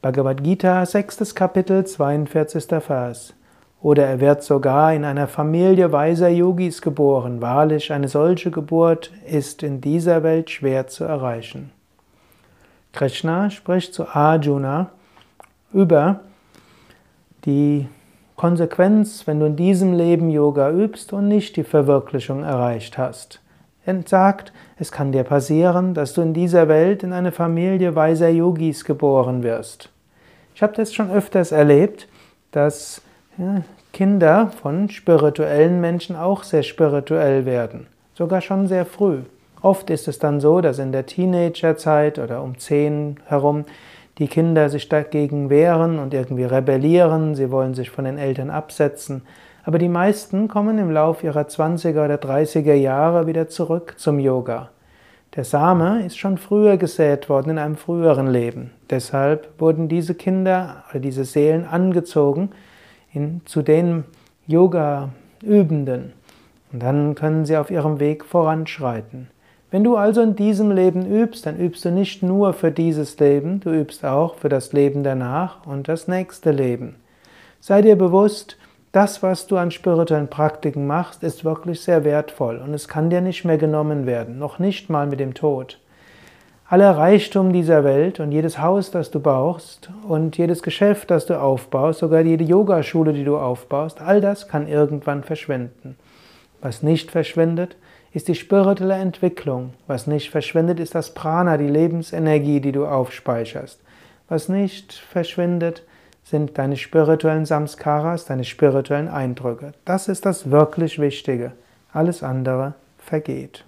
Bhagavad Gita, sechstes Kapitel, 42. Vers. Oder er wird sogar in einer Familie weiser Yogis geboren. Wahrlich, eine solche Geburt ist in dieser Welt schwer zu erreichen. Krishna spricht zu Arjuna über die Konsequenz, wenn du in diesem Leben Yoga übst und nicht die Verwirklichung erreicht hast. Er sagt, es kann dir passieren, dass du in dieser Welt in eine Familie weiser Yogis geboren wirst. Ich habe das schon öfters erlebt, dass Kinder von spirituellen Menschen auch sehr spirituell werden, sogar schon sehr früh. Oft ist es dann so, dass in der Teenagerzeit oder um zehn herum die Kinder sich dagegen wehren und irgendwie rebellieren, sie wollen sich von den Eltern absetzen. Aber die meisten kommen im Lauf ihrer 20er oder 30er Jahre wieder zurück zum Yoga. Der Same ist schon früher gesät worden in einem früheren Leben. Deshalb wurden diese Kinder oder diese Seelen angezogen in, zu den Yoga-Übenden. Und dann können sie auf ihrem Weg voranschreiten. Wenn du also in diesem Leben übst, dann übst du nicht nur für dieses Leben, du übst auch für das Leben danach und das nächste Leben. Sei dir bewusst, das, was du an spirituellen Praktiken machst, ist wirklich sehr wertvoll und es kann dir nicht mehr genommen werden, noch nicht mal mit dem Tod. Aller Reichtum dieser Welt und jedes Haus, das du baust und jedes Geschäft, das du aufbaust, sogar jede Yogaschule, die du aufbaust, all das kann irgendwann verschwinden. Was nicht verschwindet, ist die spirituelle Entwicklung. Was nicht verschwindet, ist das Prana, die Lebensenergie, die du aufspeicherst. Was nicht verschwindet, sind deine spirituellen Samskaras, deine spirituellen Eindrücke. Das ist das wirklich Wichtige. Alles andere vergeht.